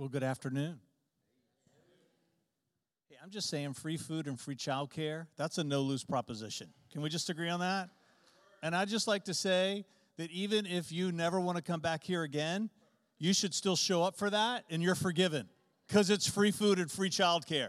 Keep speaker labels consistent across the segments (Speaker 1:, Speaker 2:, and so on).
Speaker 1: Well, good afternoon. Hey, I'm just saying free food and free childcare, that's a no lose proposition. Can we just agree on that? And I'd just like to say that even if you never want to come back here again, you should still show up for that and you're forgiven because it's free food and free childcare.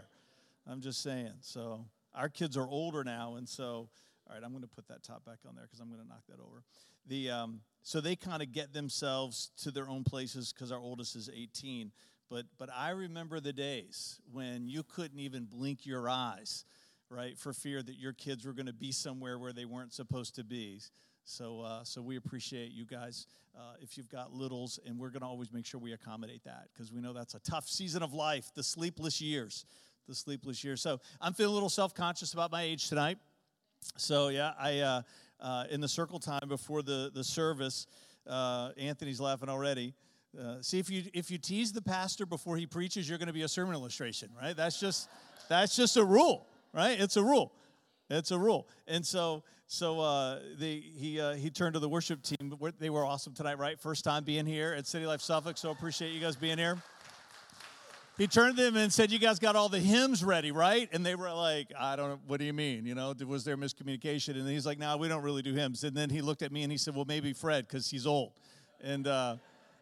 Speaker 1: I'm just saying. So our kids are older now, and so all right, I'm going to put that top back on there because I'm going to knock that over. The um, so they kind of get themselves to their own places because our oldest is 18. But but I remember the days when you couldn't even blink your eyes, right, for fear that your kids were going to be somewhere where they weren't supposed to be. So, uh, so we appreciate you guys uh, if you've got littles, and we're going to always make sure we accommodate that because we know that's a tough season of life, the sleepless years the sleepless years. So I'm feeling a little self conscious about my age tonight. So yeah, I uh, uh, in the circle time before the the service, uh, Anthony's laughing already. Uh, see if you if you tease the pastor before he preaches, you're going to be a sermon illustration, right? That's just that's just a rule, right? It's a rule. It's a rule. And so so uh, they, he uh, he turned to the worship team. They were awesome tonight, right? First time being here at City Life Suffolk. So appreciate you guys being here he turned to them and said, You guys got all the hymns ready, right? And they were like, I don't know, what do you mean? You know, was there miscommunication? And he's like, No, we don't really do hymns. And then he looked at me and he said, Well, maybe Fred, because he's old. And, uh,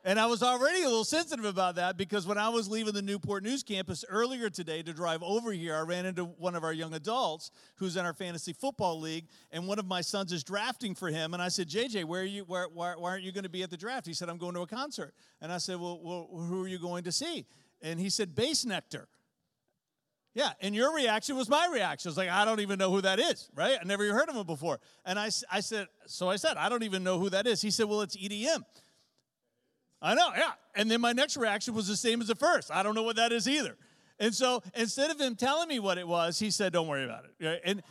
Speaker 1: and I was already a little sensitive about that because when I was leaving the Newport News campus earlier today to drive over here, I ran into one of our young adults who's in our fantasy football league, and one of my sons is drafting for him. And I said, JJ, where are you? Where, why, why aren't you going to be at the draft? He said, I'm going to a concert. And I said, well, well, who are you going to see? And he said, Bassnectar. Yeah, and your reaction was my reaction. I was like, I don't even know who that is, right? I never heard of him before. And I, I said, so I said, I don't even know who that is. He said, well, it's EDM. I know, yeah. And then my next reaction was the same as the first. I don't know what that is either. And so instead of him telling me what it was, he said, don't worry about it. And,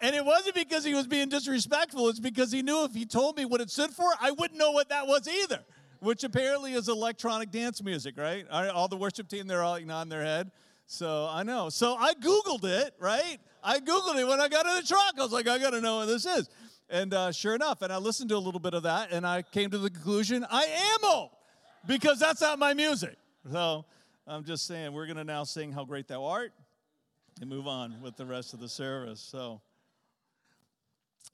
Speaker 1: and it wasn't because he was being disrespectful. It's because he knew if he told me what it stood for, I wouldn't know what that was either which apparently is electronic dance music, right? All the worship team, they're all nodding their head. So I know. So I Googled it, right? I Googled it when I got in the truck. I was like, I got to know what this is. And uh, sure enough, and I listened to a little bit of that, and I came to the conclusion I am old because that's not my music. So I'm just saying, we're going to now sing How Great Thou Art and move on with the rest of the service. So.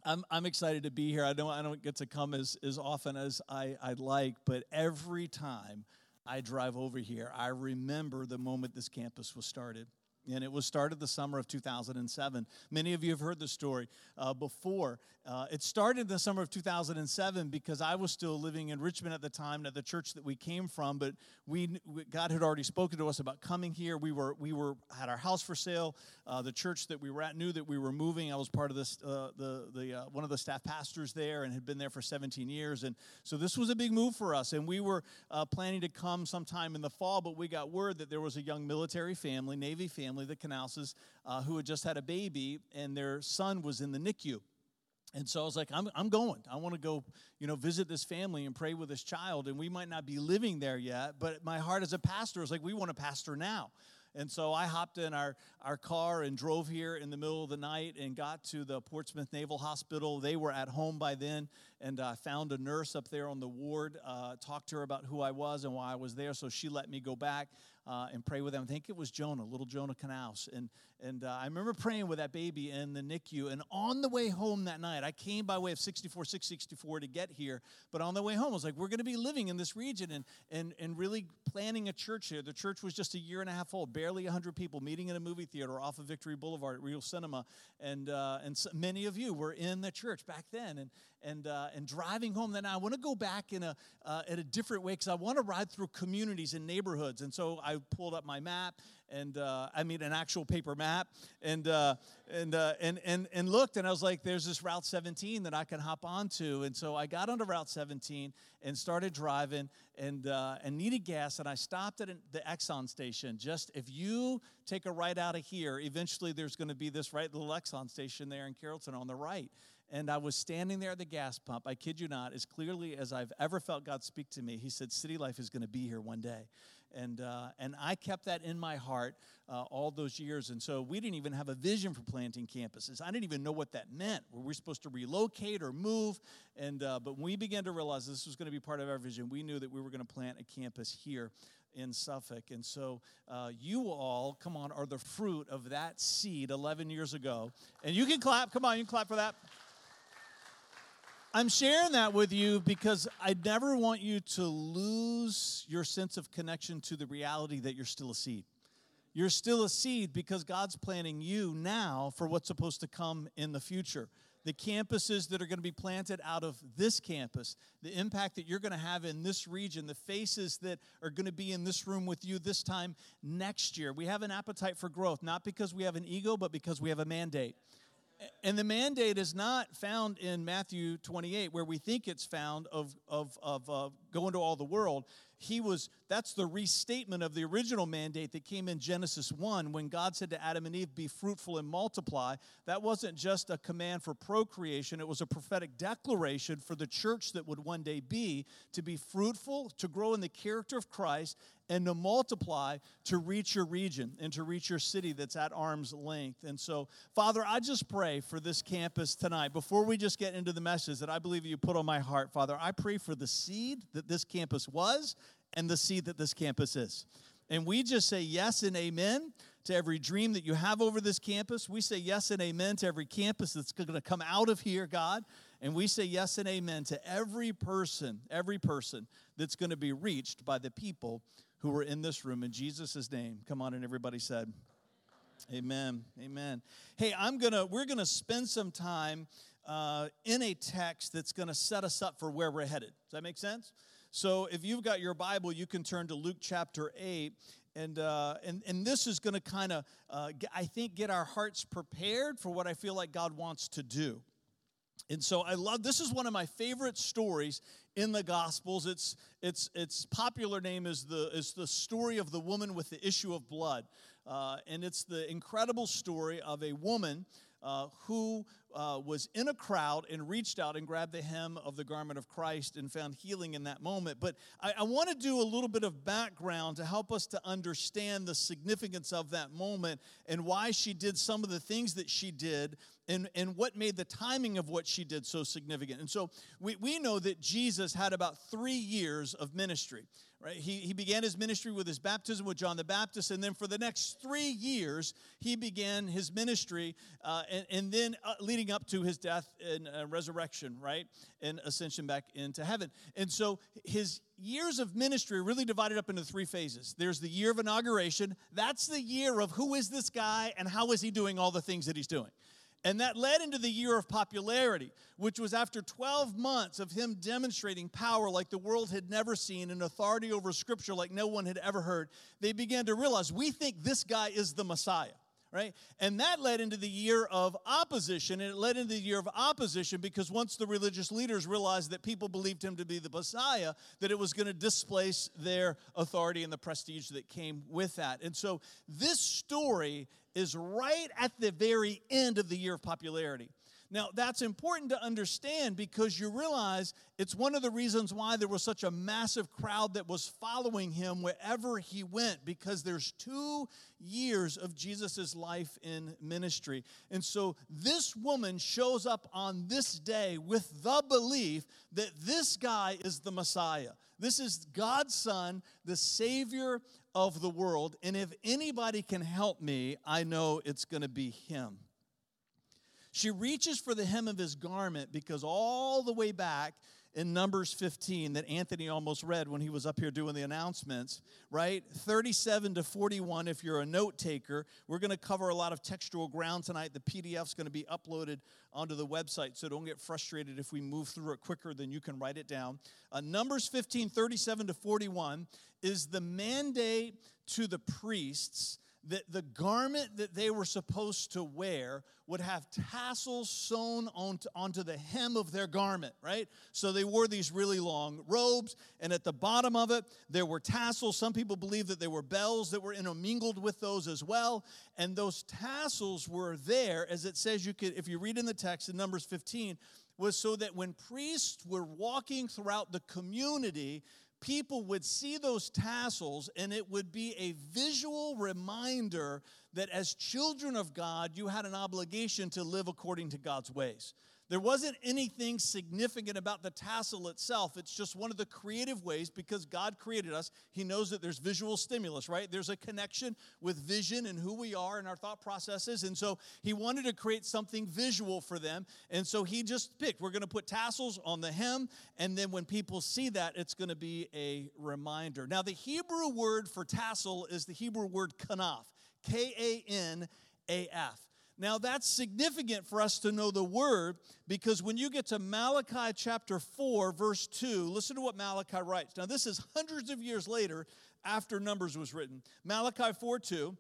Speaker 1: I'm, I'm excited to be here. I don't, I don't get to come as, as often as I, I'd like, but every time I drive over here, I remember the moment this campus was started and it was started the summer of 2007. Many of you have heard the story uh, before. Uh, it started in the summer of 2007 because I was still living in Richmond at the time, at the church that we came from. But we, God had already spoken to us about coming here. We were, we were had our house for sale. Uh, the church that we were at knew that we were moving. I was part of this, uh, the, the uh, one of the staff pastors there, and had been there for 17 years. And so this was a big move for us. And we were uh, planning to come sometime in the fall, but we got word that there was a young military family, Navy family family, the Canalses, uh, who had just had a baby, and their son was in the NICU. And so I was like, I'm, I'm going. I want to go, you know, visit this family and pray with this child. And we might not be living there yet, but my heart as a pastor is like, we want to pastor now. And so I hopped in our, our car and drove here in the middle of the night and got to the Portsmouth Naval Hospital. They were at home by then, and I uh, found a nurse up there on the ward, uh, talked to her about who I was and why I was there. So she let me go back uh, and pray with them. I think it was Jonah, little Jonah Knaus. And, and uh, I remember praying with that baby in the NICU. And on the way home that night, I came by way of 64, 664 to get here. But on the way home, I was like, we're going to be living in this region and, and, and really planning a church here. The church was just a year and a half old, barely 100 people meeting in a movie theater off of Victory Boulevard at Real Cinema. And, uh, and so many of you were in the church back then. And, and, uh, and driving home, then I want to go back in a, uh, in a different way because I want to ride through communities and neighborhoods. And so I pulled up my map and uh, I mean an actual paper map and uh, and, uh, and and and looked and I was like, there's this Route 17 that I can hop onto, and so I got onto Route 17 and started driving and uh, and needed gas, and I stopped at the Exxon station. Just if you take a right out of here, eventually there's going to be this right little Exxon station there in Carrollton on the right. And I was standing there at the gas pump. I kid you not, as clearly as I've ever felt God speak to me. He said, City Life is going to be here one day. And, uh, and I kept that in my heart uh, all those years. And so we didn't even have a vision for planting campuses. I didn't even know what that meant. Were we supposed to relocate or move? And, uh, but when we began to realize this was going to be part of our vision, we knew that we were going to plant a campus here in Suffolk. And so uh, you all, come on, are the fruit of that seed 11 years ago. And you can clap. Come on, you can clap for that. I'm sharing that with you because I never want you to lose your sense of connection to the reality that you're still a seed. You're still a seed because God's planning you now for what's supposed to come in the future the campuses that are going to be planted out of this campus, the impact that you're going to have in this region, the faces that are going to be in this room with you this time next year. We have an appetite for growth, not because we have an ego, but because we have a mandate. And the mandate is not found in Matthew 28, where we think it's found of, of, of uh, go all the world. He was that's the restatement of the original mandate that came in Genesis 1 when God said to Adam and Eve be fruitful and multiply. That wasn't just a command for procreation. It was a prophetic declaration for the church that would one day be to be fruitful to grow in the character of Christ and to multiply to reach your region and to reach your city that's at arm's length. And so, Father, I just pray for this campus tonight. Before we just get into the message that I believe you put on my heart, Father, I pray for the seed that this campus was and the seed that this campus is. And we just say yes and amen to every dream that you have over this campus. We say yes and amen to every campus that's going to come out of here, God. And we say yes and amen to every person, every person that's going to be reached by the people who are in this room in Jesus' name. Come on, and everybody said, Amen. Amen. Hey, I'm gonna, we're gonna spend some time uh, in a text that's gonna set us up for where we're headed. Does that make sense? So if you've got your Bible, you can turn to Luke chapter 8. And, uh, and, and this is to kind of, uh, I think, get our hearts prepared for what I feel like God wants to do. And so I love this is one of my favorite stories in the Gospels. Its its its popular name is the is the story of the woman with the issue of blood, uh, and it's the incredible story of a woman uh, who uh, was in a crowd and reached out and grabbed the hem of the garment of Christ and found healing in that moment. But I, I want to do a little bit of background to help us to understand the significance of that moment and why she did some of the things that she did and, and what made the timing of what she did so significant. And so we, we know that Jesus had about three years of ministry. Right? He, he began his ministry with his baptism with John the Baptist, and then for the next three years, he began his ministry, uh, and, and then uh, leading up to his death and uh, resurrection, right? And ascension back into heaven. And so his years of ministry really divided up into three phases. There's the year of inauguration, that's the year of who is this guy and how is he doing all the things that he's doing. And that led into the year of popularity, which was after 12 months of him demonstrating power like the world had never seen and authority over scripture like no one had ever heard. They began to realize we think this guy is the Messiah. Right? And that led into the year of opposition. And it led into the year of opposition because once the religious leaders realized that people believed him to be the Messiah, that it was going to displace their authority and the prestige that came with that. And so this story is right at the very end of the year of popularity. Now, that's important to understand because you realize it's one of the reasons why there was such a massive crowd that was following him wherever he went, because there's two years of Jesus' life in ministry. And so this woman shows up on this day with the belief that this guy is the Messiah. This is God's Son, the Savior of the world. And if anybody can help me, I know it's going to be him. She reaches for the hem of his garment because all the way back in Numbers 15 that Anthony almost read when he was up here doing the announcements, right? 37 to 41, if you're a note taker. We're going to cover a lot of textual ground tonight. The PDF's going to be uploaded onto the website, so don't get frustrated if we move through it quicker than you can write it down. Uh, Numbers 15, 37 to 41 is the mandate to the priests that the garment that they were supposed to wear would have tassels sewn onto, onto the hem of their garment, right? So they wore these really long robes, and at the bottom of it, there were tassels. Some people believe that there were bells that were intermingled with those as well. And those tassels were there, as it says, you could, if you read in the text in Numbers 15, was so that when priests were walking throughout the community, people would see those tassels and it would be a visual reminder that as children of God, you had an obligation to live according to God's ways. There wasn't anything significant about the tassel itself. It's just one of the creative ways because God created us. He knows that there's visual stimulus, right? There's a connection with vision and who we are and our thought processes. And so He wanted to create something visual for them. And so He just picked, we're going to put tassels on the hem. And then when people see that, it's going to be a reminder. Now, the Hebrew word for tassel is the Hebrew word kanaf, K A N A F. Now, that's significant for us to know the word because when you get to Malachi chapter 4, verse 2, listen to what Malachi writes. Now, this is hundreds of years later after Numbers was written. Malachi 4 2.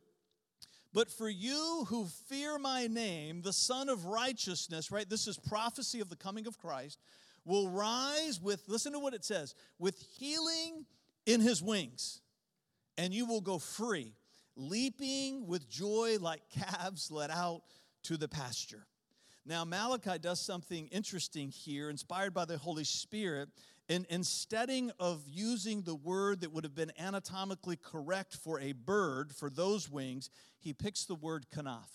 Speaker 1: But for you who fear my name, the Sun of Righteousness, right? This is prophecy of the coming of Christ, will rise with, listen to what it says, with healing in his wings, and you will go free leaping with joy like calves let out to the pasture. Now, Malachi does something interesting here, inspired by the Holy Spirit. And instead of using the word that would have been anatomically correct for a bird, for those wings, he picks the word kanaf,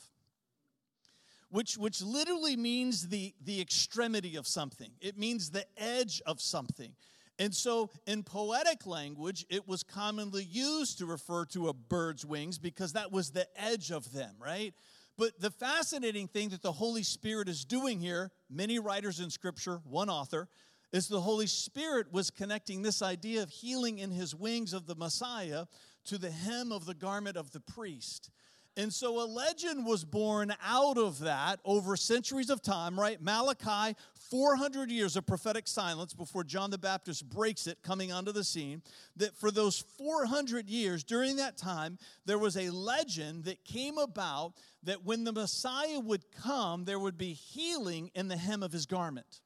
Speaker 1: which, which literally means the, the extremity of something. It means the edge of something. And so, in poetic language, it was commonly used to refer to a bird's wings because that was the edge of them, right? But the fascinating thing that the Holy Spirit is doing here, many writers in Scripture, one author, is the Holy Spirit was connecting this idea of healing in his wings of the Messiah to the hem of the garment of the priest. And so a legend was born out of that over centuries of time, right? Malachi, 400 years of prophetic silence before John the Baptist breaks it coming onto the scene. That for those 400 years, during that time, there was a legend that came about that when the Messiah would come, there would be healing in the hem of his garment,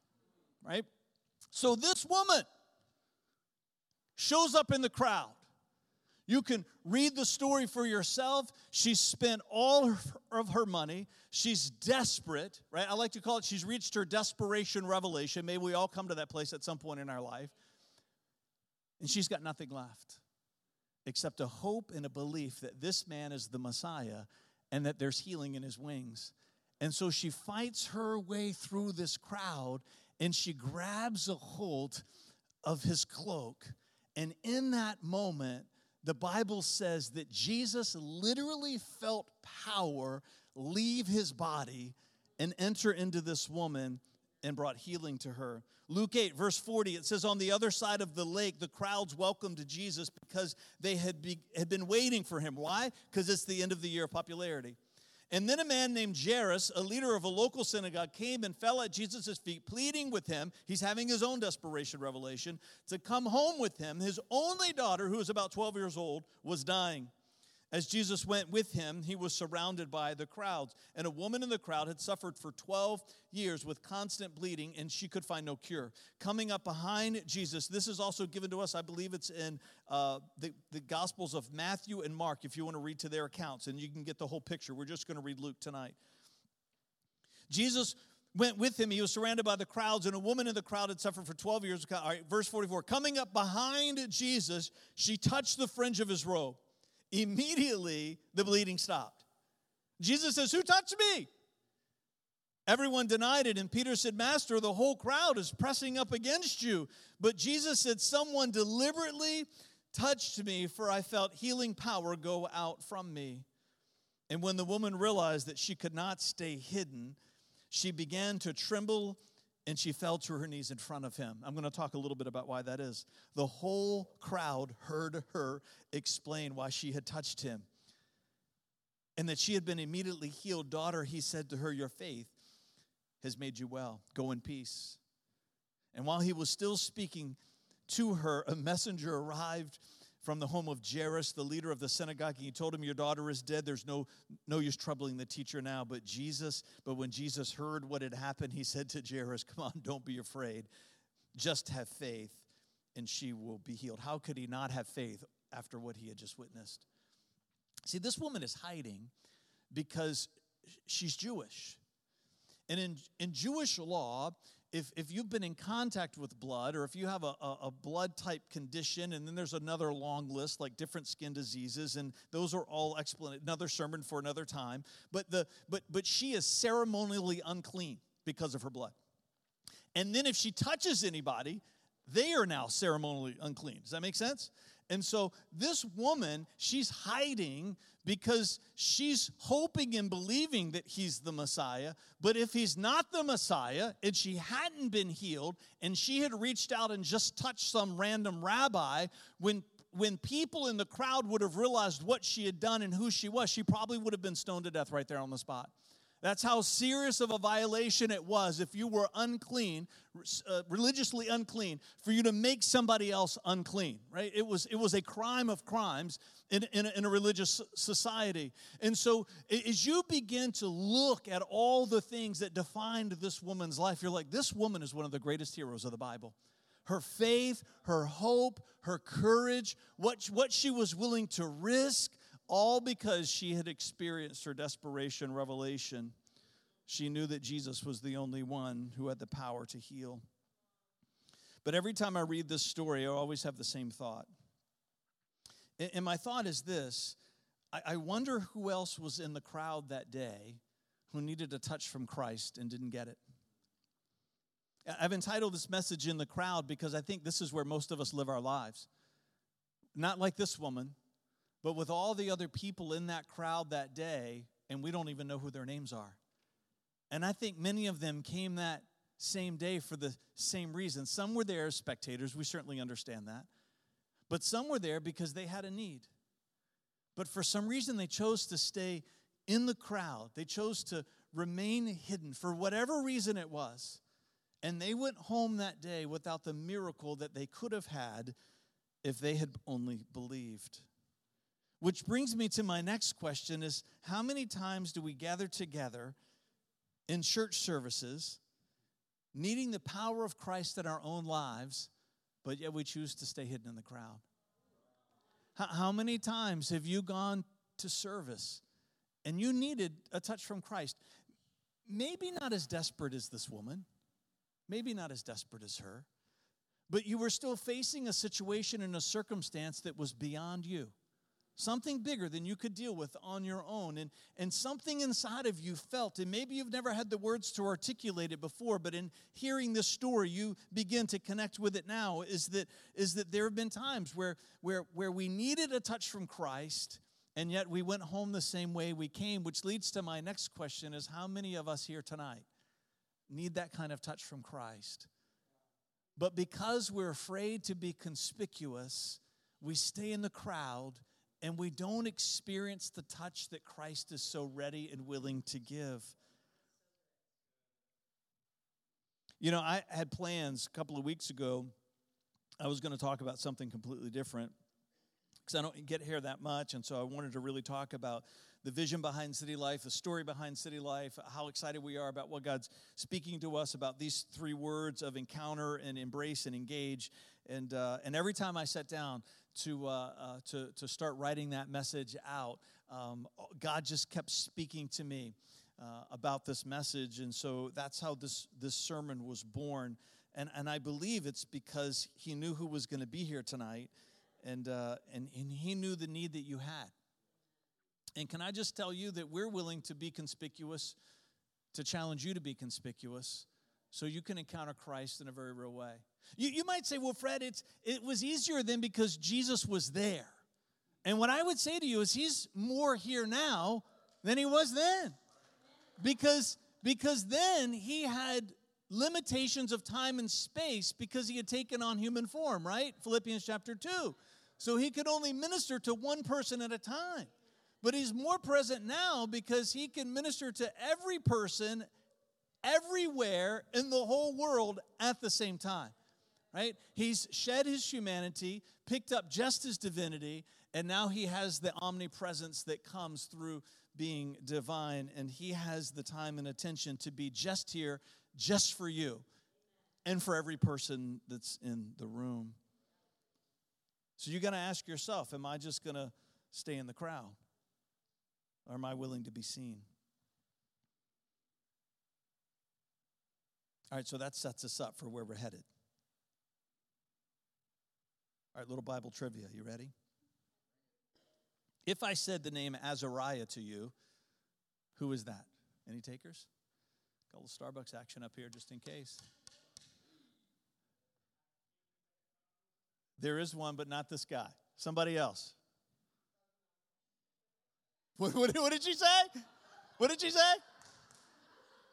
Speaker 1: right? So this woman shows up in the crowd you can read the story for yourself. She spent all of her money. She's desperate, right? I like to call it she's reached her desperation revelation. Maybe we all come to that place at some point in our life. And she's got nothing left except a hope and a belief that this man is the Messiah and that there's healing in his wings. And so she fights her way through this crowd and she grabs a hold of his cloak. And in that moment, the Bible says that Jesus literally felt power leave his body and enter into this woman and brought healing to her. Luke 8, verse 40, it says, On the other side of the lake, the crowds welcomed Jesus because they had, be, had been waiting for him. Why? Because it's the end of the year of popularity. And then a man named Jairus, a leader of a local synagogue, came and fell at Jesus' feet, pleading with him. He's having his own desperation revelation to come home with him. His only daughter, who was about 12 years old, was dying. As Jesus went with him, he was surrounded by the crowds. And a woman in the crowd had suffered for 12 years with constant bleeding, and she could find no cure. Coming up behind Jesus, this is also given to us, I believe it's in uh, the, the Gospels of Matthew and Mark, if you want to read to their accounts, and you can get the whole picture. We're just going to read Luke tonight. Jesus went with him. He was surrounded by the crowds, and a woman in the crowd had suffered for 12 years. All right, verse 44 Coming up behind Jesus, she touched the fringe of his robe Immediately, the bleeding stopped. Jesus says, Who touched me? Everyone denied it, and Peter said, Master, the whole crowd is pressing up against you. But Jesus said, Someone deliberately touched me, for I felt healing power go out from me. And when the woman realized that she could not stay hidden, she began to tremble and she fell to her knees in front of him. I'm going to talk a little bit about why that is. The whole crowd heard her explain why she had touched him and that she had been immediately healed. Daughter, he said to her, Your faith has made you well. Go in peace. And while he was still speaking to her, a messenger arrived from the home of Jairus, the leader of the synagogue. And he told him, Your daughter is dead. There's no, no use troubling the teacher now. But Jesus, but when Jesus heard what had happened, he said to Jairus, Come on, don't be afraid. Just have faith, and she will be healed. How could he not have faith after what he had just witnessed? See, this woman is hiding because she's Jewish. And in, in Jewish law, if, if you've been in contact with blood or if you have a, a, a, blood type condition and then there's another long list like different skin diseases and those are all explanation another sermon for another time but the but but she is ceremonially unclean because of her blood And then if she touches anybody, they are now ceremonially unclean. Does that make sense? And so this woman, she's hiding because she's hoping and believing that he's the Messiah. But if he's not the Messiah and she hadn't been healed and she had reached out and just touched some random rabbi, when when people in the crowd would have realized what she had done and who she was, she probably would have been stoned to death right there on the spot. That's how serious of a violation it was if you were unclean, uh, religiously unclean, for you to make somebody else unclean, right? It was, it was a crime of crimes in, in, a, in a religious society. And so as you begin to look at all the things that defined this woman's life, you're like, this woman is one of the greatest heroes of the Bible her faith, her hope, her courage, what, what she was willing to risk, all because she had experienced her desperation revelation. She knew that Jesus was the only one who had the power to heal. But every time I read this story, I always have the same thought. And my thought is this I wonder who else was in the crowd that day who needed a touch from Christ and didn't get it. I've entitled this message In the Crowd because I think this is where most of us live our lives. Not like this woman, but with all the other people in that crowd that day, and we don't even know who their names are. And I think many of them came that same day for the same reason. Some were there as spectators, we certainly understand that. But some were there because they had a need. But for some reason, they chose to stay in the crowd. They chose to remain hidden for whatever reason it was. And they went home that day without the miracle that they could have had if they had only believed. Which brings me to my next question is how many times do we gather together in church services needing the power of Christ in our own lives, but yet we choose to stay hidden in the crowd? How many times have you gone to service and you needed a touch from Christ? Maybe not as desperate as this woman, maybe not as desperate as her, but you were still facing a situation and a circumstance that was beyond you. Something bigger than you could deal with on your own. And, and something inside of you felt, and maybe you've never had the words to articulate it before, but in hearing this story, you begin to connect with it now. Is that, is that there have been times where, where, where we needed a touch from Christ, and yet we went home the same way we came, which leads to my next question is how many of us here tonight need that kind of touch from Christ. But because we're afraid to be conspicuous, we stay in the crowd and we don't experience the touch that Christ is so ready and willing to give. You know, I had plans a couple of weeks ago. I was going to talk about something completely different because I don't get here that much. And so I wanted to really talk about the vision behind City Life, the story behind City Life, how excited we are about what God's speaking to us about these three words of encounter and embrace and engage. And, uh, and every time I sat down to, uh, uh, to, to start writing that message out, um, God just kept speaking to me uh, about this message. And so that's how this, this sermon was born. And, and I believe it's because He knew who was going to be here tonight. And, uh, and, and He knew the need that you had. And can I just tell you that we're willing to be conspicuous, to challenge you to be conspicuous, so you can encounter Christ in a very real way. You, you might say, well, Fred, it's, it was easier then because Jesus was there. And what I would say to you is he's more here now than he was then. Because, because then he had limitations of time and space because he had taken on human form, right? Philippians chapter 2. So he could only minister to one person at a time. But he's more present now because he can minister to every person everywhere in the whole world at the same time. Right? He's shed his humanity, picked up just his divinity, and now he has the omnipresence that comes through being divine. And he has the time and attention to be just here, just for you, and for every person that's in the room. So you got to ask yourself, am I just going to stay in the crowd? Or am I willing to be seen? All right, so that sets us up for where we're headed. All right, little Bible trivia. You ready? If I said the name Azariah to you, who is that? Any takers? Got the Starbucks action up here just in case. There is one, but not this guy. Somebody else. What, what, what did she say? What did she say?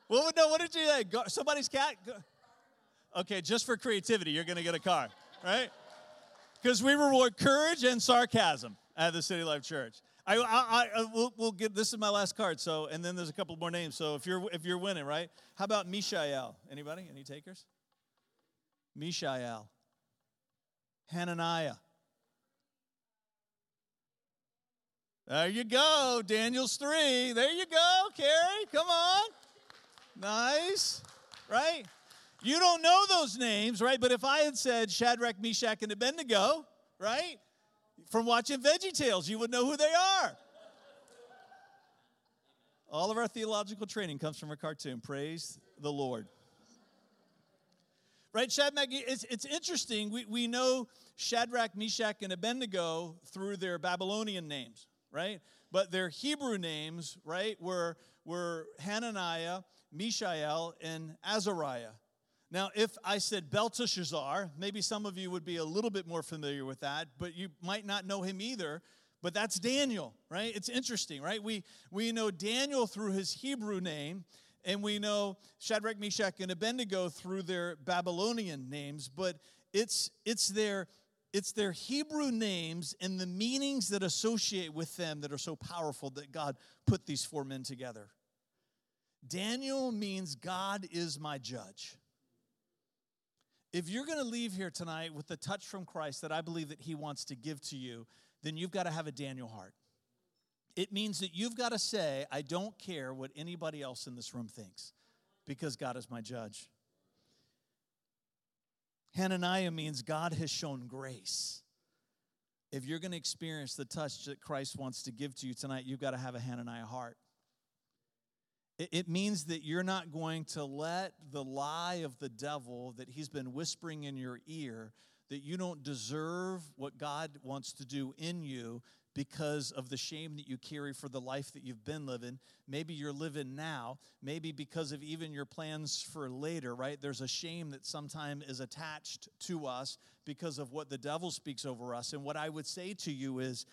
Speaker 1: What, no, what did you say? Go, somebody's cat? Go. Okay, just for creativity, you're going to get a car, right? Because we reward courage and sarcasm at the City Life Church. I, I, I we'll, we'll, get this is my last card. So, and then there's a couple more names. So if you're if you're winning, right? How about Mishael? Anybody? Any takers? Mishael, Hananiah. There you go, Daniel's three. There you go, Carrie. Come on. Nice, right? You don't know those names, right? But if I had said Shadrach, Meshach, and Abednego, right? From watching VeggieTales, you would know who they are. All of our theological training comes from a cartoon. Praise the Lord. Right, Shadrach, it's, it's interesting. We, we know Shadrach, Meshach, and Abednego through their Babylonian names, right? But their Hebrew names, right, were, were Hananiah, Mishael, and Azariah. Now, if I said Belteshazzar, maybe some of you would be a little bit more familiar with that, but you might not know him either. But that's Daniel, right? It's interesting, right? We, we know Daniel through his Hebrew name, and we know Shadrach, Meshach, and Abednego through their Babylonian names, but it's, it's, their, it's their Hebrew names and the meanings that associate with them that are so powerful that God put these four men together. Daniel means God is my judge if you're going to leave here tonight with the touch from Christ that I believe that he wants to give to you, then you've got to have a Daniel heart. It means that you've got to say, I don't care what anybody else in this room thinks because God is my judge. Hananiah means God has shown grace. If you're going to experience the touch that Christ wants to give to you tonight, you've got to have a Hananiah heart. It means that you're not going to let the lie of the devil that he's been whispering in your ear that you don't deserve what God wants to do in you because of the shame that you carry for the life that you've been living. Maybe you're living now, maybe because of even your plans for later, right? There's a shame that sometimes is attached to us because of what the devil speaks over us. And what I would say to you is,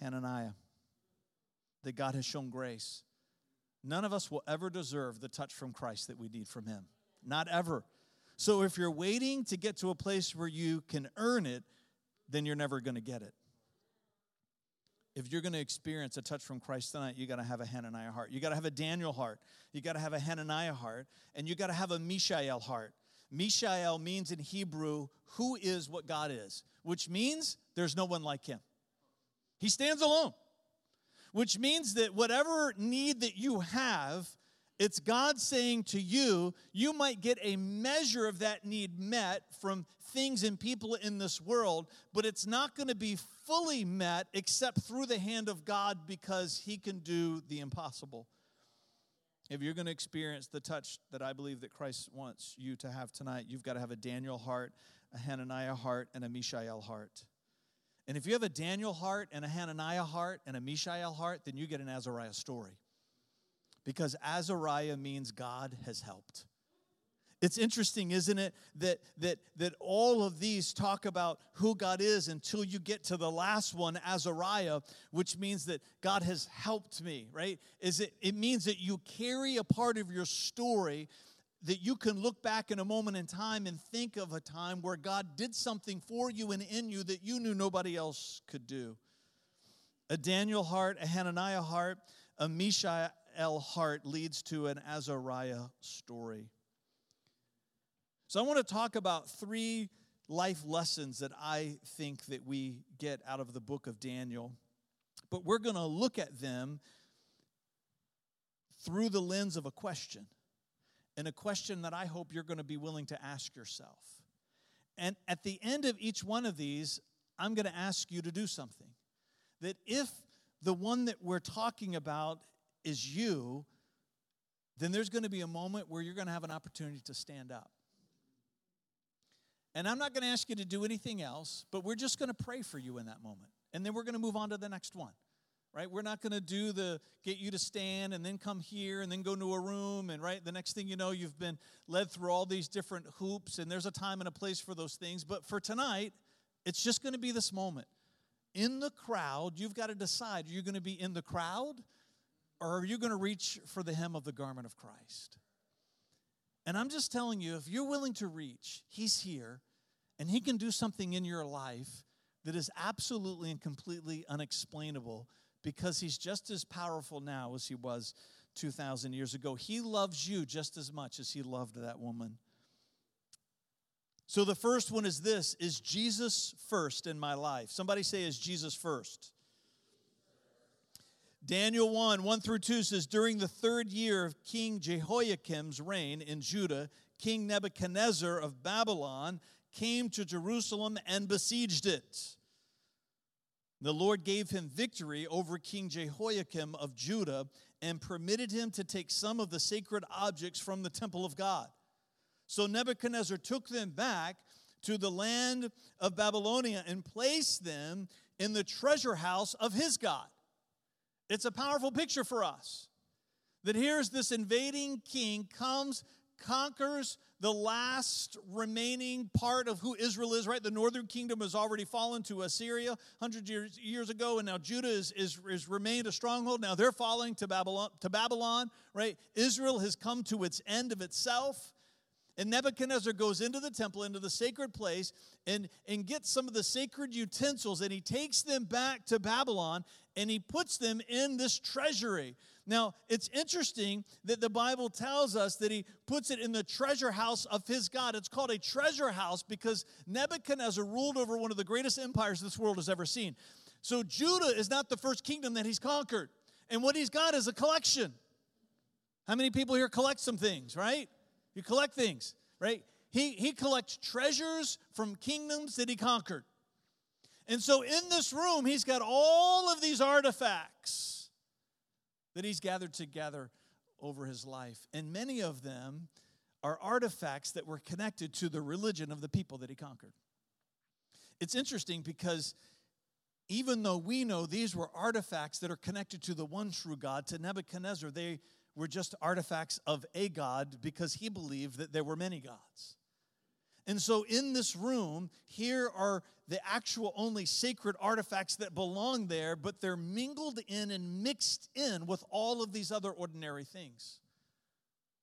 Speaker 1: Hananiah, that God has shown grace None of us will ever deserve the touch from Christ that we need from Him. Not ever. So if you're waiting to get to a place where you can earn it, then you're never going to get it. If you're going to experience a touch from Christ tonight, you got to have a Hananiah heart. You got to have a Daniel heart. You got to have a Hananiah heart. And you got to have a Mishael heart. Mishael means in Hebrew, who is what God is, which means there's no one like him. He stands alone which means that whatever need that you have, it's God saying to you, you might get a measure of that need met from things and people in this world, but it's not going to be fully met except through the hand of God because He can do the impossible. If you're going to experience the touch that I believe that Christ wants you to have tonight, you've got to have a Daniel heart, a Hananiah heart, and a Mishael heart. And if you have a Daniel heart and a Hananiah heart and a Mishael heart, then you get an Azariah story. Because Azariah means God has helped. It's interesting, isn't it, that, that, that all of these talk about who God is until you get to the last one, Azariah, which means that God has helped me, right? Is it, it means that you carry a part of your story that you can look back in a moment in time and think of a time where God did something for you and in you that you knew nobody else could do. A Daniel heart, a Hananiah heart, a Mishael heart leads to an Azariah story. So I want to talk about three life lessons that I think that we get out of the book of Daniel. But we're going to look at them through the lens of a question and a question that I hope you're going to be willing to ask yourself. And at the end of each one of these, I'm going to ask you to do something. That if the one that we're talking about is you, then there's going to be a moment where you're going to have an opportunity to stand up. And I'm not going to ask you to do anything else, but we're just going to pray for you in that moment. And then we're going to move on to the next one. Right? We're not going to do the get you to stand and then come here and then go into a room and right the next thing you know you've been led through all these different hoops and there's a time and a place for those things. But for tonight, it's just going to be this moment. In the crowd, you've got to decide are you going to be in the crowd or are you going to reach for the hem of the garment of Christ? And I'm just telling you, if you're willing to reach, He's here and He can do something in your life that is absolutely and completely unexplainable because He's just as powerful now as He was 2,000 years ago. He loves you just as much as He loved that woman. So the first one is this is Jesus first in my life. Somebody say is Jesus first. Daniel 1 1 through 2 says, During the third year of King Jehoiakim's reign in Judah, King Nebuchadnezzar of Babylon came to Jerusalem and besieged it. The Lord gave him victory over King Jehoiakim of Judah and permitted him to take some of the sacred objects from the temple of God. So Nebuchadnezzar took them back to the land of Babylonia and placed them in the treasure house of his God. It's a powerful picture for us that here's this invading king comes conquers the last remaining part of who Israel is, right? The northern kingdom has already fallen to Assyria 100 years, years ago, and now Judah is, is, is remained a stronghold. Now they're falling to Babylon, to Babylon, right? Israel has come to its end of itself. And Nebuchadnezzar goes into the temple, into the sacred place, and, and gets some of the sacred utensils, and he takes them back to Babylon, and he puts them in this treasury. Now, it's interesting that the Bible tells us that he puts it in the treasure house of his God. It's called a treasure house because Nebuchadnezzar ruled over one of the greatest empires this world has ever seen. So, Judah is not the first kingdom that he's conquered. And what he's got is a collection. How many people here collect some things, right? You collect things, right? He, he collects treasures from kingdoms that he conquered. And so in this room, he's got all of these artifacts that he's gathered together over his life. And many of them are artifacts that were connected to the religion of the people that he conquered. It's interesting because even though we know these were artifacts that are connected to the one true God, to Nebuchadnezzar, they were just artifacts of a God because he believed that there were many gods. And so, in this room, here are the actual only sacred artifacts that belong there, but they're mingled in and mixed in with all of these other ordinary things.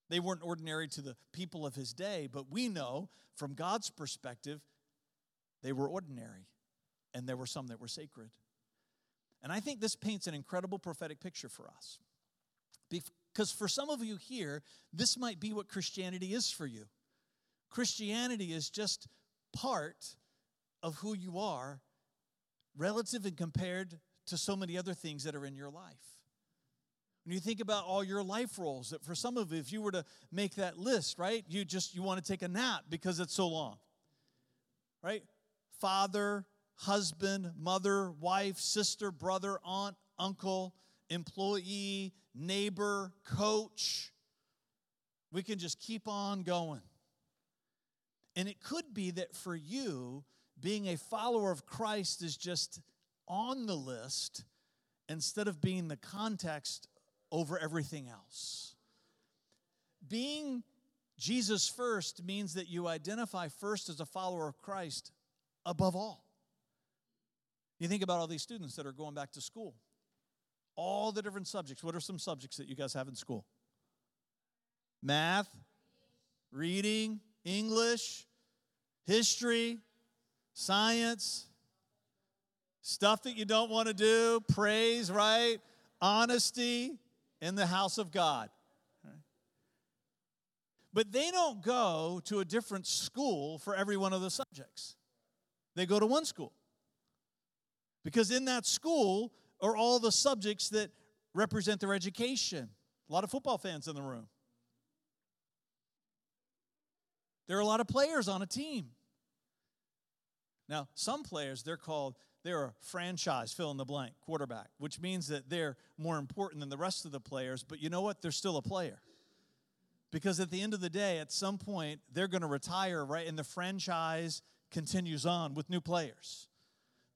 Speaker 1: They weren't ordinary to the people of his day, but we know from God's perspective, they were ordinary, and there were some that were sacred. And I think this paints an incredible prophetic picture for us. Because for some of you here, this might be what Christianity is for you. Christianity is just part of who you are, relative and compared to so many other things that are in your life. When you think about all your life roles, that for some of you, if you were to make that list, right, you just you want to take a nap because it's so long. Right? Father, husband, mother, wife, sister, brother, aunt, uncle, employee, neighbor, coach. We can just keep on going. And it could be that for you, being a follower of Christ is just on the list instead of being the context over everything else. Being Jesus first means that you identify first as a follower of Christ above all. You think about all these students that are going back to school all the different subjects. What are some subjects that you guys have in school? Math, reading, English, history, science, stuff that you don't want to do, praise, right? Honesty in the house of God. But they don't go to a different school for every one of the subjects. They go to one school. Because in that school, are all the subjects that represent their education. A lot of football fans in the room. There are a lot of players on a team. Now, some players, they're called, they're a franchise, fill in the blank, quarterback, which means that they're more important than the rest of the players, but you know what? They're still a player. Because at the end of the day, at some point, they're going to retire, right? And the franchise continues on with new players.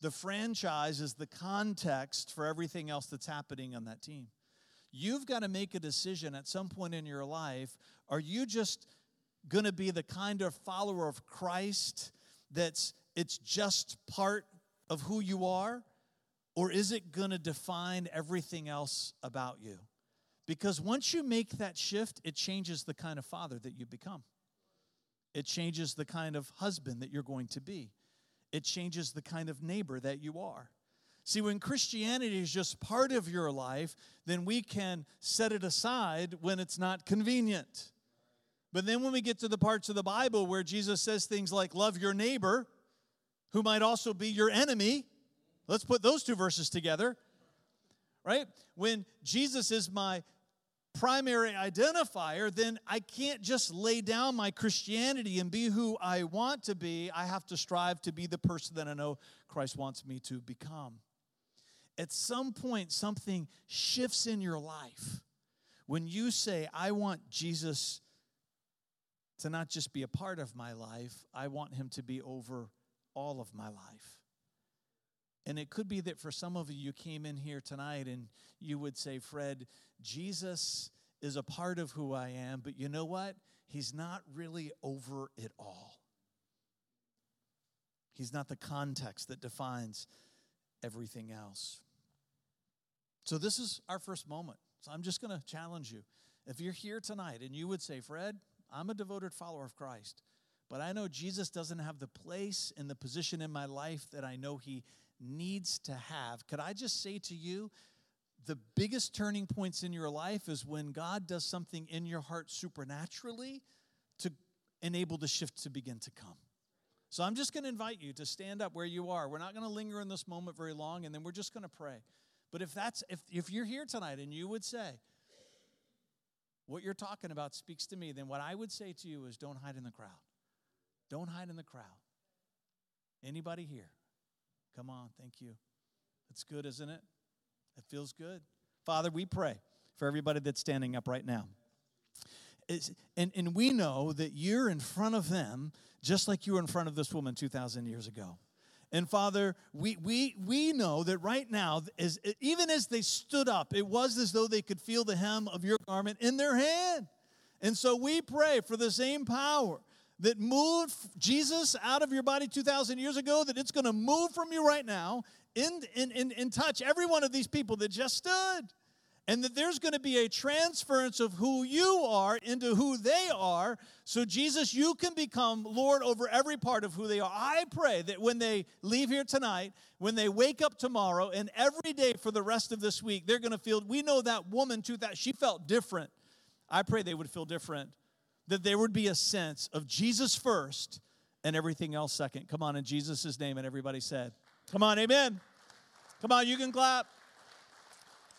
Speaker 1: The franchise is the context for everything else that's happening on that team. You've got to make a decision at some point in your life. Are you just going to be the kind of follower of Christ that's it's just part of who you are? Or is it going to define everything else about you? Because once you make that shift, it changes the kind of father that you become. It changes the kind of husband that you're going to be. It changes the kind of neighbor that you are. See, when Christianity is just part of your life, then we can set it aside when it's not convenient. But then when we get to the parts of the Bible where Jesus says things like, Love your neighbor, who might also be your enemy, let's put those two verses together, right? When Jesus is my primary identifier, then I can't just lay down my Christianity and be who I want to be. I have to strive to be the person that I know Christ wants me to become at some point something shifts in your life when you say, I want Jesus to not just be a part of my life, I want him to be over all of my life. And it could be that for some of you, you came in here tonight and you would say, Fred, Jesus is a part of who I am, but you know what? He's not really over it all. He's not the context that defines everything else. So, this is our first moment. So, I'm just going to challenge you. If you're here tonight and you would say, Fred, I'm a devoted follower of Christ, but I know Jesus doesn't have the place and the position in my life that I know he needs to have, could I just say to you, the biggest turning points in your life is when God does something in your heart supernaturally to enable the shift to begin to come. So I'm just going to invite you to stand up where you are. We're not going to linger in this moment very long, and then we're just going to pray. But if that's if if you're here tonight and you would say, what you're talking about speaks to me, then what I would say to you is don't hide in the crowd. Don't hide in the crowd. Anybody here? Come on, thank you. It's good, isn't it? It feels good. Father, we pray for everybody that's standing up right now. And, and we know that you're in front of them just like you were in front of this woman 2,000 years ago. And Father, we, we, we know that right now, as, even as they stood up, it was as though they could feel the hem of your garment in their hand. And so we pray for the same power that moved Jesus out of your body 2,000 years ago, that it's going to move from you right now in, in, in touch every one of these people that just stood and that there's going to be a transference of who you are into who they are. So, Jesus, you can become Lord over every part of who they are. I pray that when they leave here tonight, when they wake up tomorrow, and every day for the rest of this week, they're going to feel, we know that woman too, that she felt different. I pray they would feel different, that there would be a sense of Jesus first and everything else second. Come on, in Jesus' name. And everybody said, Come on, amen. Come on, you can clap.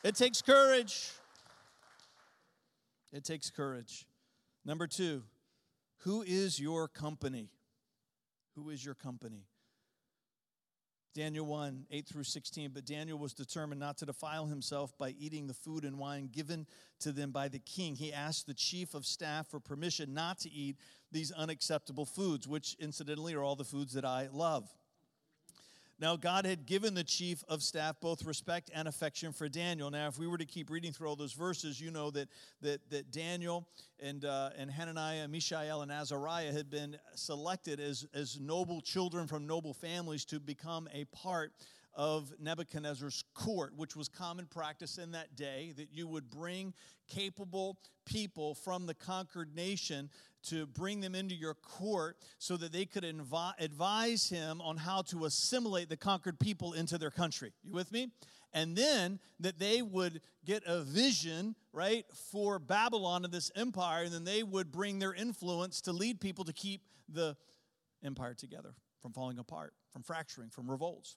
Speaker 1: It takes courage. It takes courage. Number two, who is your company? Who is your company? Daniel 1, 8 through 16. But Daniel was determined not to defile himself by eating the food and wine given to them by the king. He asked the chief of staff for permission not to eat these unacceptable foods, which incidentally are all the foods that I love. Now, God had given the chief of staff both respect and affection for Daniel. Now, if we were to keep reading through all those verses, you know that, that, that Daniel and, uh, and Hananiah, Mishael, and Azariah had been selected as, as noble children from noble families to become a part of Nebuchadnezzar's court, which was common practice in that day, that you would bring capable people from the conquered nation to bring them into your court so that they could invi- advise him on how to assimilate the conquered people into their country. You with me? And then that they would get a vision, right, for Babylon and this empire, and then they would bring their influence to lead people to keep the empire together from falling apart, from fracturing, from revolts.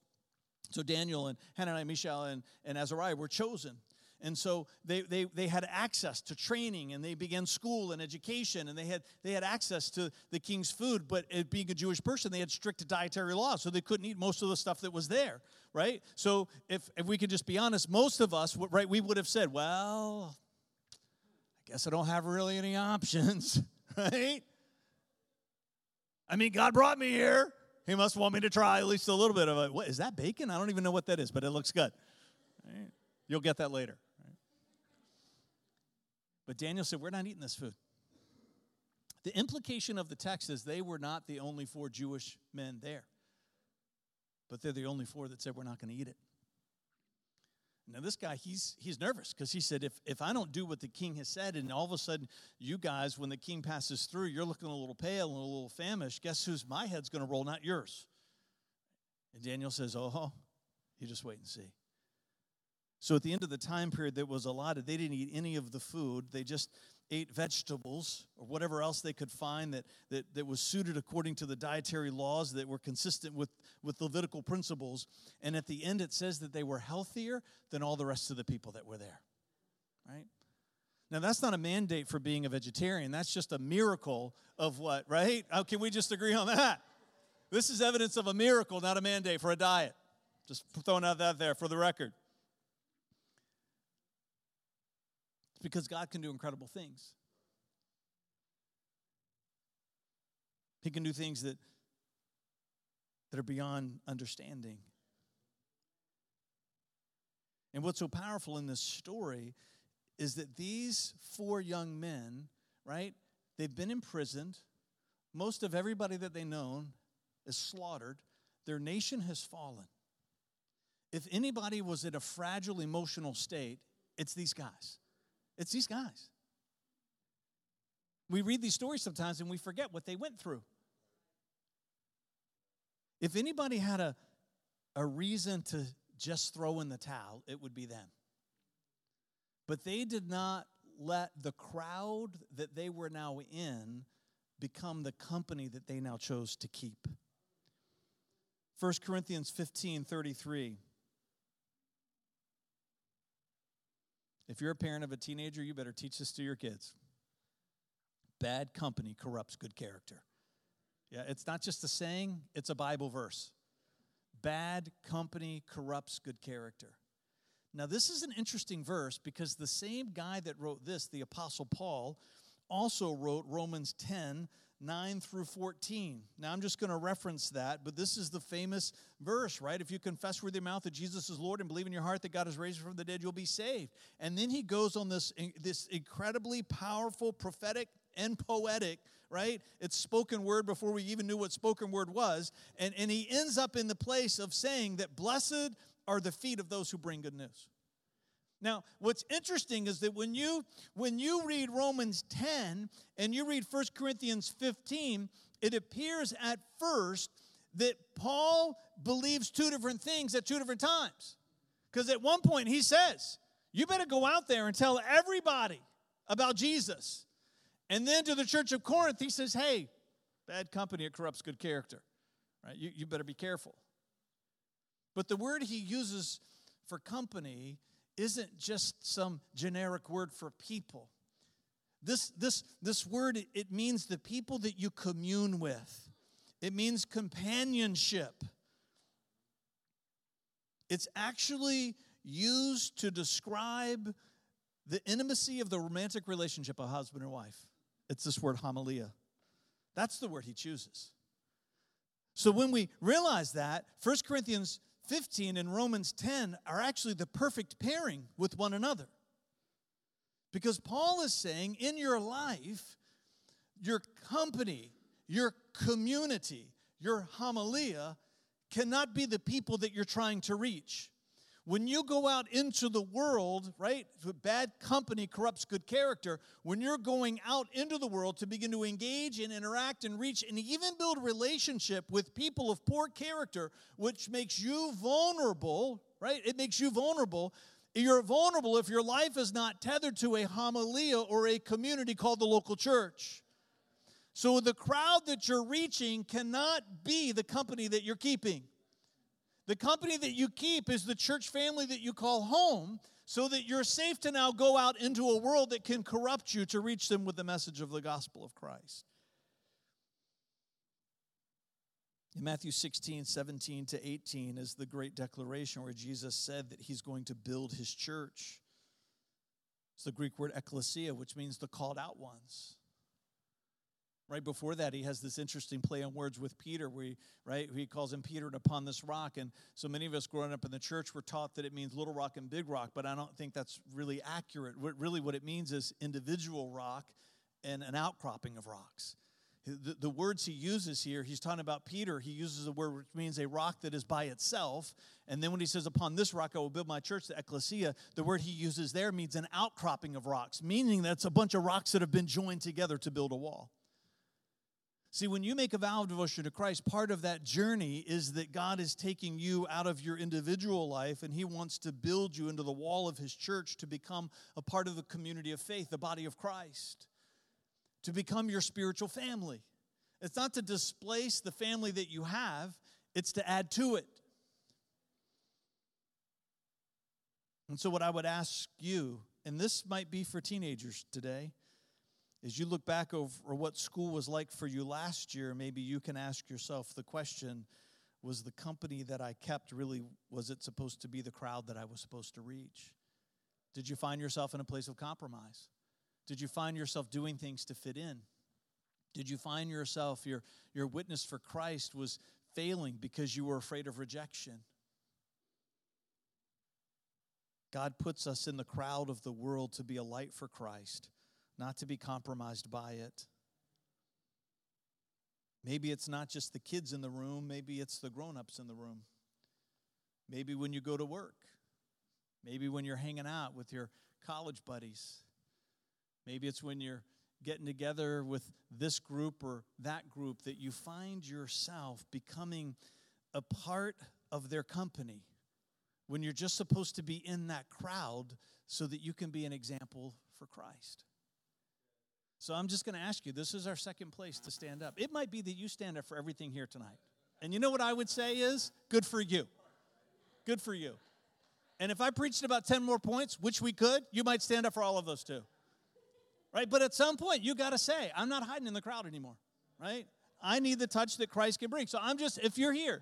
Speaker 1: So Daniel and Hananiah, Mishael, and, and Azariah were chosen and so they, they, they had access to training and they began school and education and they had, they had access to the king's food. But being a Jewish person, they had strict dietary laws, so they couldn't eat most of the stuff that was there, right? So if, if we could just be honest, most of us, right, we would have said, well, I guess I don't have really any options, right? I mean, God brought me here. He must want me to try at least a little bit of it. What is that bacon? I don't even know what that is, but it looks good. Right? You'll get that later. But Daniel said, We're not eating this food. The implication of the text is they were not the only four Jewish men there, but they're the only four that said, We're not going to eat it. Now, this guy, he's, he's nervous because he said, if, if I don't do what the king has said, and all of a sudden, you guys, when the king passes through, you're looking a little pale and a little famished, guess who's my head's going to roll, not yours? And Daniel says, Oh, you just wait and see. So at the end of the time period that was allotted, they didn't eat any of the food. They just ate vegetables or whatever else they could find that, that, that was suited according to the dietary laws that were consistent with, with Levitical principles. And at the end, it says that they were healthier than all the rest of the people that were there. Right? Now, that's not a mandate for being a vegetarian. That's just a miracle of what, right? How can we just agree on that? This is evidence of a miracle, not a mandate for a diet. Just throwing out that there for the record. Because God can do incredible things. He can do things that, that are beyond understanding. And what's so powerful in this story is that these four young men, right, they've been imprisoned. Most of everybody that they known is slaughtered. Their nation has fallen. If anybody was in a fragile emotional state, it's these guys. It's these guys. We read these stories sometimes and we forget what they went through. If anybody had a, a reason to just throw in the towel, it would be them. But they did not let the crowd that they were now in become the company that they now chose to keep. 1 Corinthians 15 33. If you're a parent of a teenager, you better teach this to your kids. Bad company corrupts good character. Yeah, it's not just a saying, it's a Bible verse. Bad company corrupts good character. Now, this is an interesting verse because the same guy that wrote this, the Apostle Paul, also wrote Romans 10 9 through 14. Now, I'm just going to reference that, but this is the famous verse, right? If you confess with your mouth that Jesus is Lord and believe in your heart that God has raised him from the dead, you'll be saved. And then he goes on this, this incredibly powerful, prophetic, and poetic, right? It's spoken word before we even knew what spoken word was. And, and he ends up in the place of saying that blessed are the feet of those who bring good news. Now, what's interesting is that when you when you read Romans 10 and you read 1 Corinthians 15, it appears at first that Paul believes two different things at two different times. Because at one point he says, You better go out there and tell everybody about Jesus. And then to the church of Corinth, he says, Hey, bad company, it corrupts good character. Right? You, you better be careful. But the word he uses for company isn't just some generic word for people. This, this, this word, it means the people that you commune with, it means companionship. It's actually used to describe the intimacy of the romantic relationship of husband and wife. It's this word homilia. That's the word he chooses. So when we realize that, 1 Corinthians 15 and Romans 10 are actually the perfect pairing with one another. Because Paul is saying in your life, your company, your community, your homilia cannot be the people that you're trying to reach. When you go out into the world, right, bad company corrupts good character. When you're going out into the world to begin to engage and interact and reach and even build relationship with people of poor character, which makes you vulnerable, right? It makes you vulnerable. You're vulnerable if your life is not tethered to a homilia or a community called the local church. So the crowd that you're reaching cannot be the company that you're keeping. The company that you keep is the church family that you call home so that you're safe to now go out into a world that can corrupt you to reach them with the message of the gospel of Christ. In Matthew 16, 17 to 18 is the great declaration where Jesus said that he's going to build his church. It's the Greek word ekklesia, which means the called out ones. Right before that, he has this interesting play on words with Peter, where he, right, he calls him Peter and upon this rock. And so many of us growing up in the church were taught that it means little rock and big rock, but I don't think that's really accurate. What, really, what it means is individual rock and an outcropping of rocks. The, the, words he uses here, he's talking about Peter. He uses a word which means a rock that is by itself. And then when he says, Upon this rock I will build my church, the ecclesia, the word he uses there means an outcropping of rocks, meaning that's a bunch of rocks that have been joined together to build a wall. See, when you make a vow of devotion to Christ, part of that journey is that God is taking you out of your individual life and He wants to build you into the wall of His church to become a part of the community of faith, the body of Christ, to become your spiritual family. It's not to displace the family that you have, it's to add to it. And so, what I would ask you, and this might be for teenagers today, as you look back over what school was like for you last year, maybe you can ask yourself the question was the company that I kept really, was it supposed to be the crowd that I was supposed to reach? Did you find yourself in a place of compromise? Did you find yourself doing things to fit in? Did you find yourself, your, your witness for Christ was failing because you were afraid of rejection? God puts us in the crowd of the world to be a light for Christ not to be compromised by it. Maybe it's not just the kids in the room, maybe it's the grown ups in the room. Maybe when you go to work, maybe when you're hanging out with your college buddies, maybe it's when you're getting together with this group or that group that you find yourself becoming a part of their company when you're just supposed to be in that crowd so that you can be an example for Christ. So I'm just going to ask you this is our second place to stand up. It might be that you stand up for everything here tonight. And you know what I would say is good for you. Good for you. And if I preached about 10 more points, which we could, you might stand up for all of those too. Right? But at some point, you got to say, I'm not hiding in the crowd anymore. Right? I need the touch that Christ can bring. So I'm just, if you're here,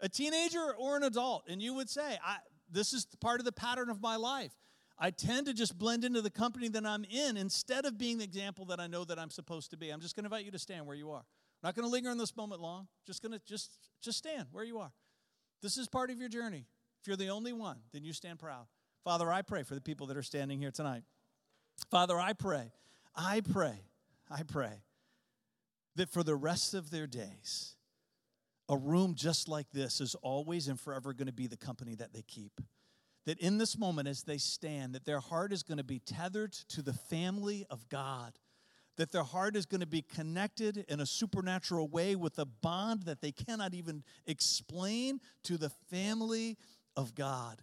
Speaker 1: a teenager or an adult, and you would say, this is part of the pattern of my life. I tend to just blend into the company that I'm in instead of being the example that I know that I'm supposed to be. I'm just going to invite you to stand where you are. I'm not going to linger in this moment long. Just going to just just stand where you are. This is part of your journey. If you're the only one, then you stand proud. Father, I pray for the people that are standing here tonight. Father, I pray, I pray, I pray that for the rest of their days, a room just like this is always and forever going to be the company that they keep that in this moment as they stand that their heart is going to be tethered to the family of god that their heart is going to be connected in a supernatural way with a bond that they cannot even explain to the family of god.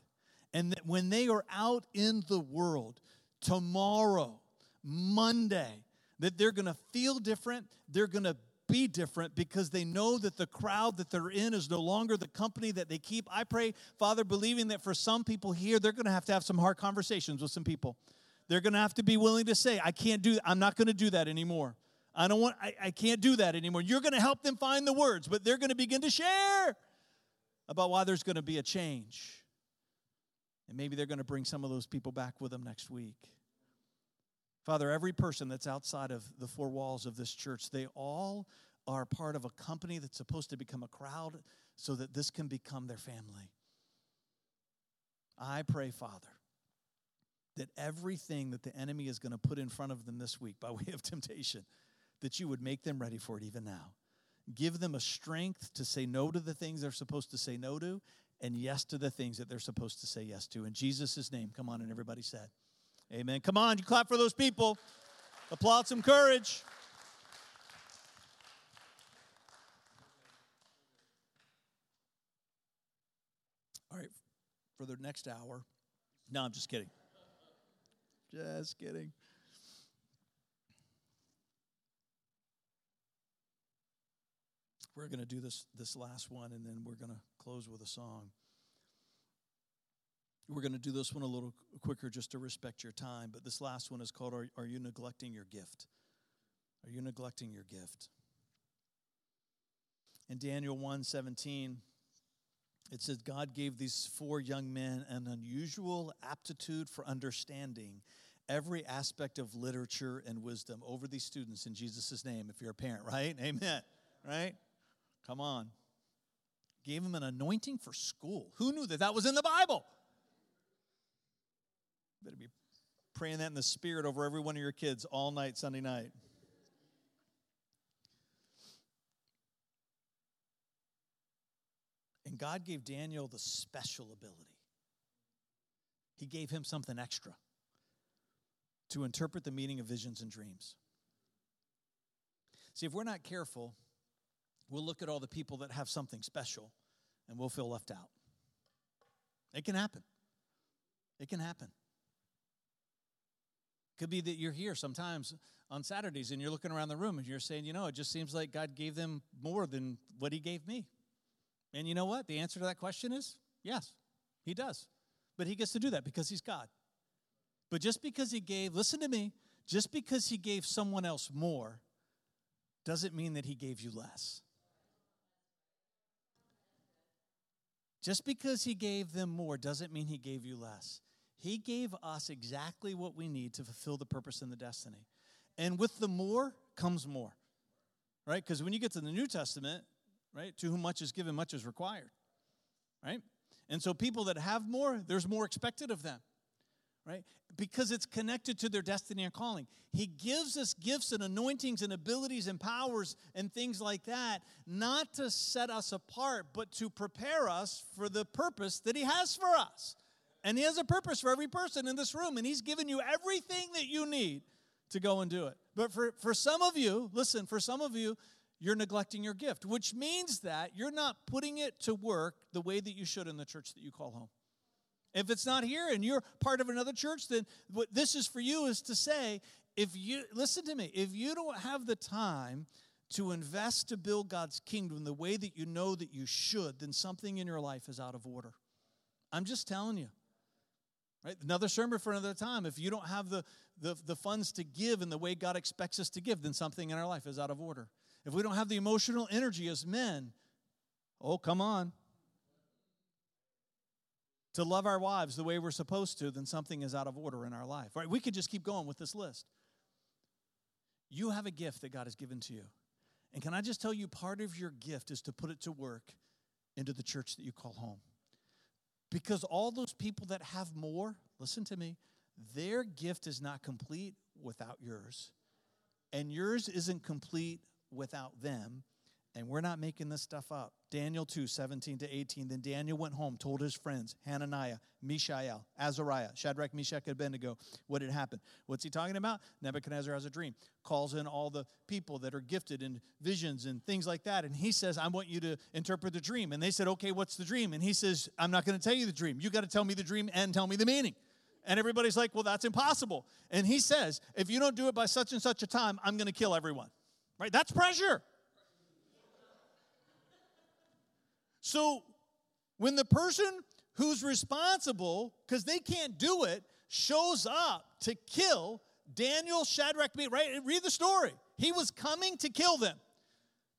Speaker 1: And that when they are out in the world tomorrow monday that they're going to feel different they're going to be different because they know that the crowd that they're in is no longer the company that they keep. I pray, Father, believing that for some people here, they're going to have to have some hard conversations with some people. They're going to have to be willing to say, I can't do, I'm not going to do that anymore. I don't want, I, I can't do that anymore. You're going to help them find the words, but they're going to begin to share about why there's going to be a change. And maybe they're going to bring some of those people back with them next week. Father, every person that's outside of the four walls of this church, they all are part of a company that's supposed to become a crowd so that this can become their family. I pray, Father, that everything that the enemy is going to put in front of them this week by way of temptation, that you would make them ready for it even now. Give them a strength to say no to the things they're supposed to say no to and yes to the things that they're supposed to say yes to. In Jesus' name, come on, and everybody said. Amen. Come on, you clap for those people. Applaud some courage. All right, for the next hour. No, I'm just kidding. Just kidding. We're going to do this this last one and then we're going to close with a song. We're going to do this one a little quicker just to respect your time, but this last one is called Are, Are You Neglecting Your Gift? Are you neglecting your gift? In Daniel 1 17, it says, God gave these four young men an unusual aptitude for understanding every aspect of literature and wisdom over these students in Jesus' name, if you're a parent, right? Amen. Right? Come on. Gave them an anointing for school. Who knew that that was in the Bible? Better be praying that in the spirit over every one of your kids all night, Sunday night. And God gave Daniel the special ability. He gave him something extra to interpret the meaning of visions and dreams. See, if we're not careful, we'll look at all the people that have something special and we'll feel left out. It can happen. It can happen. Could be that you're here sometimes on Saturdays and you're looking around the room and you're saying, you know, it just seems like God gave them more than what He gave me. And you know what? The answer to that question is yes, He does. But He gets to do that because He's God. But just because He gave, listen to me, just because He gave someone else more doesn't mean that He gave you less. Just because He gave them more doesn't mean He gave you less. He gave us exactly what we need to fulfill the purpose and the destiny. And with the more comes more, right? Because when you get to the New Testament, right, to whom much is given, much is required, right? And so people that have more, there's more expected of them, right? Because it's connected to their destiny and calling. He gives us gifts and anointings and abilities and powers and things like that, not to set us apart, but to prepare us for the purpose that He has for us. And He has a purpose for every person in this room, and He's given you everything that you need to go and do it. But for, for some of you, listen, for some of you, you're neglecting your gift, which means that you're not putting it to work the way that you should in the church that you call home. If it's not here and you're part of another church, then what this is for you is to say, if you, listen to me, if you don't have the time to invest to build God's kingdom the way that you know that you should, then something in your life is out of order. I'm just telling you. Right? Another sermon for another time. If you don't have the, the, the funds to give in the way God expects us to give, then something in our life is out of order. If we don't have the emotional energy as men, oh, come on, to love our wives the way we're supposed to, then something is out of order in our life. Right? We could just keep going with this list. You have a gift that God has given to you. And can I just tell you, part of your gift is to put it to work into the church that you call home. Because all those people that have more, listen to me, their gift is not complete without yours. And yours isn't complete without them. And we're not making this stuff up. Daniel 2, 17 to 18. Then Daniel went home, told his friends, Hananiah, Mishael, Azariah, Shadrach, Meshach, Abednego, what had happened. What's he talking about? Nebuchadnezzar has a dream, calls in all the people that are gifted in visions and things like that. And he says, I want you to interpret the dream. And they said, Okay, what's the dream? And he says, I'm not going to tell you the dream. You got to tell me the dream and tell me the meaning. And everybody's like, Well, that's impossible. And he says, If you don't do it by such and such a time, I'm going to kill everyone. Right? That's pressure. So when the person who's responsible, because they can't do it, shows up to kill Daniel, Shadrach, right? Read the story. He was coming to kill them.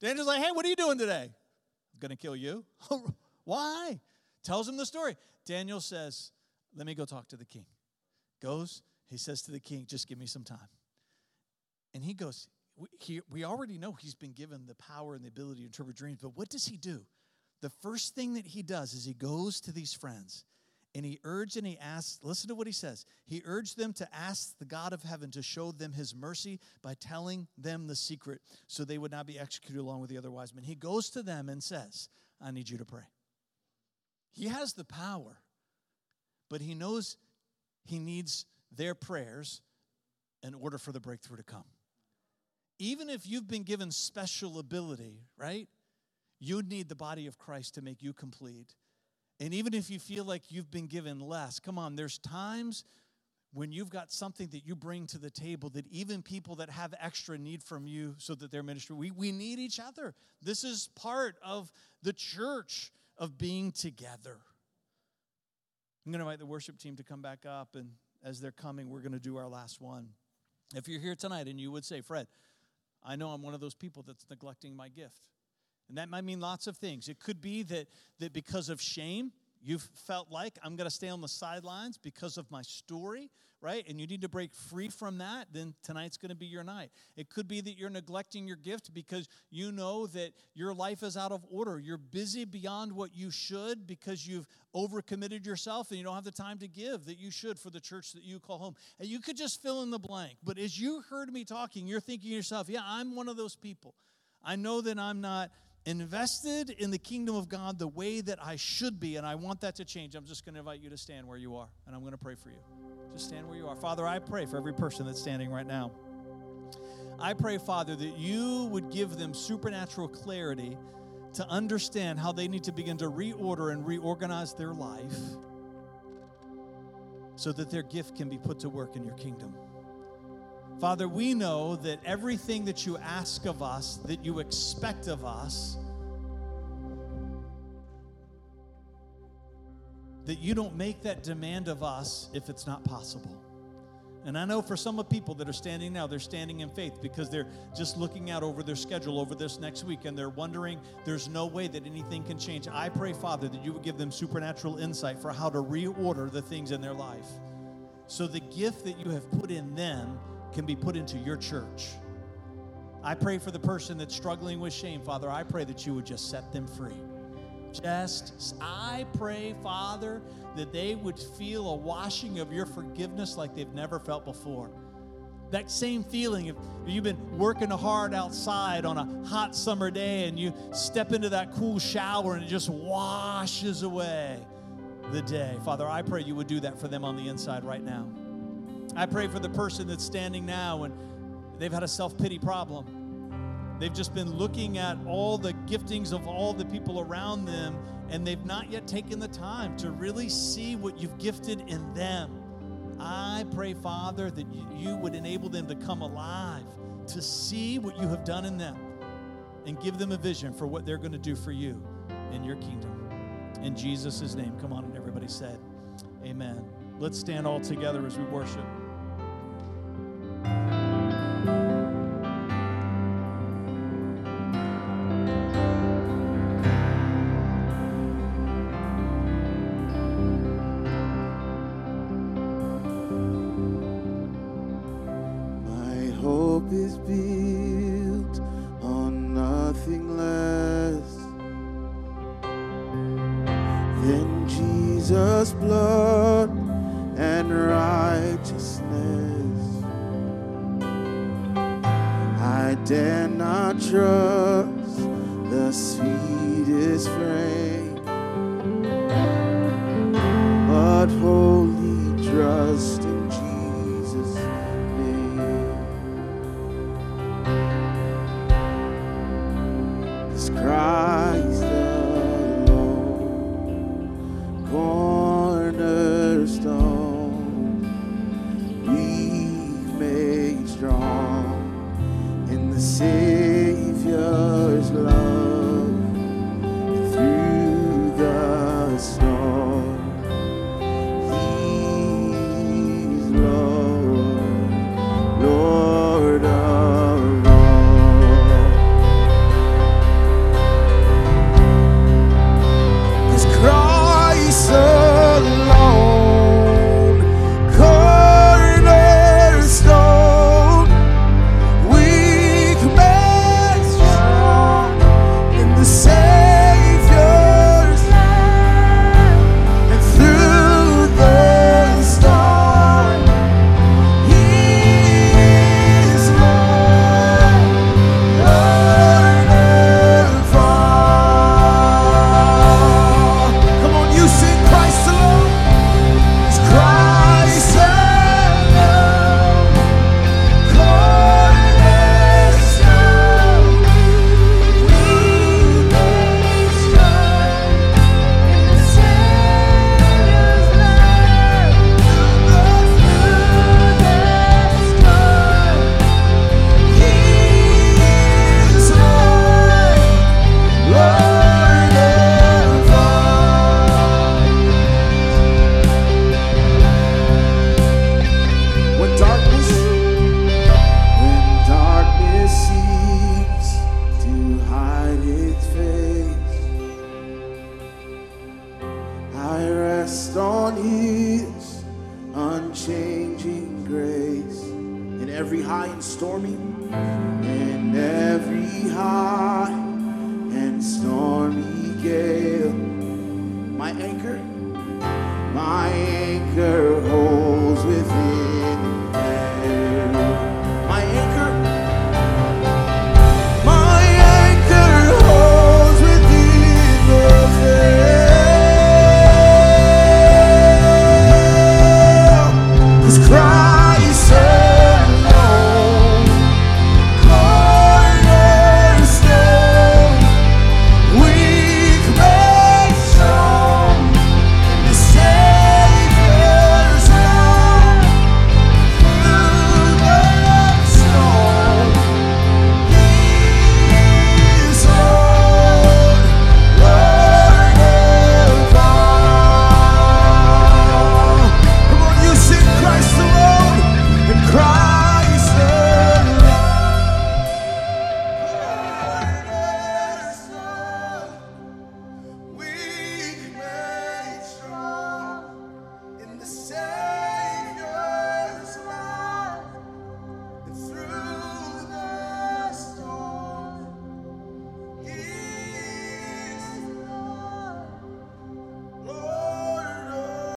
Speaker 1: Daniel's like, hey, what are you doing today? I'm going to kill you. Why? Tells him the story. Daniel says, let me go talk to the king. Goes, he says to the king, just give me some time. And he goes, we, he, we already know he's been given the power and the ability to interpret dreams, but what does he do? The first thing that he does is he goes to these friends and he urged and he asked, listen to what he says. He urged them to ask the God of heaven to show them his mercy by telling them the secret so they would not be executed along with the other wise men. He goes to them and says, I need you to pray. He has the power, but he knows he needs their prayers in order for the breakthrough to come. Even if you've been given special ability, right? You need the body of Christ to make you complete. And even if you feel like you've been given less, come on, there's times when you've got something that you bring to the table that even people that have extra need from you so that their ministry, we, we need each other. This is part of the church of being together. I'm going to invite the worship team to come back up, and as they're coming, we're going to do our last one. If you're here tonight and you would say, Fred, I know I'm one of those people that's neglecting my gift. And that might mean lots of things. It could be that, that because of shame, You've felt like I'm going to stay on the sidelines because of my story, right? And you need to break free from that, then tonight's going to be your night. It could be that you're neglecting your gift because you know that your life is out of order. You're busy beyond what you should because you've overcommitted yourself and you don't have the time to give that you should for the church that you call home. And you could just fill in the blank. But as you heard me talking, you're thinking to yourself, yeah, I'm one of those people. I know that I'm not invested in the kingdom of God the way that I should be, and I want that to change. I'm just going to invite you to stand where you are, and I'm going to pray for you. Just stand where you are. Father, I pray for every person that's standing right now. I pray, Father, that you would give them supernatural clarity to understand how they need to begin to reorder and reorganize their life so that their gift can be put to work in your kingdom. Father, we know that everything that you ask of us, that you expect of us, that you don't make that demand of us if it's not possible. And I know for some of people that are standing now, they're standing in faith because they're just looking out over their schedule over this next week and they're wondering there's no way that anything can change. I pray, Father, that you would give them supernatural insight for how to reorder the things in their life. So the gift that you have put in them can be put into your church. I pray for the person that's struggling with shame, Father. I pray that you would just set them free. Just, I pray, Father, that they would feel a washing of your forgiveness like they've never felt before. That same feeling if you've been working hard outside on a hot summer day and you step into that cool shower and it just washes away the day. Father, I pray you would do that for them on the inside right now. I pray for the person that's standing now and they've had a self pity problem. They've just been looking at all the giftings of all the people around them, and they've not yet taken the time to really see what you've gifted in them. I pray, Father, that you would enable them to come alive, to see what you have done in them, and give them a vision for what they're going to do for you in your kingdom. In Jesus' name, come on, and everybody said, Amen. Let's stand all together as we worship.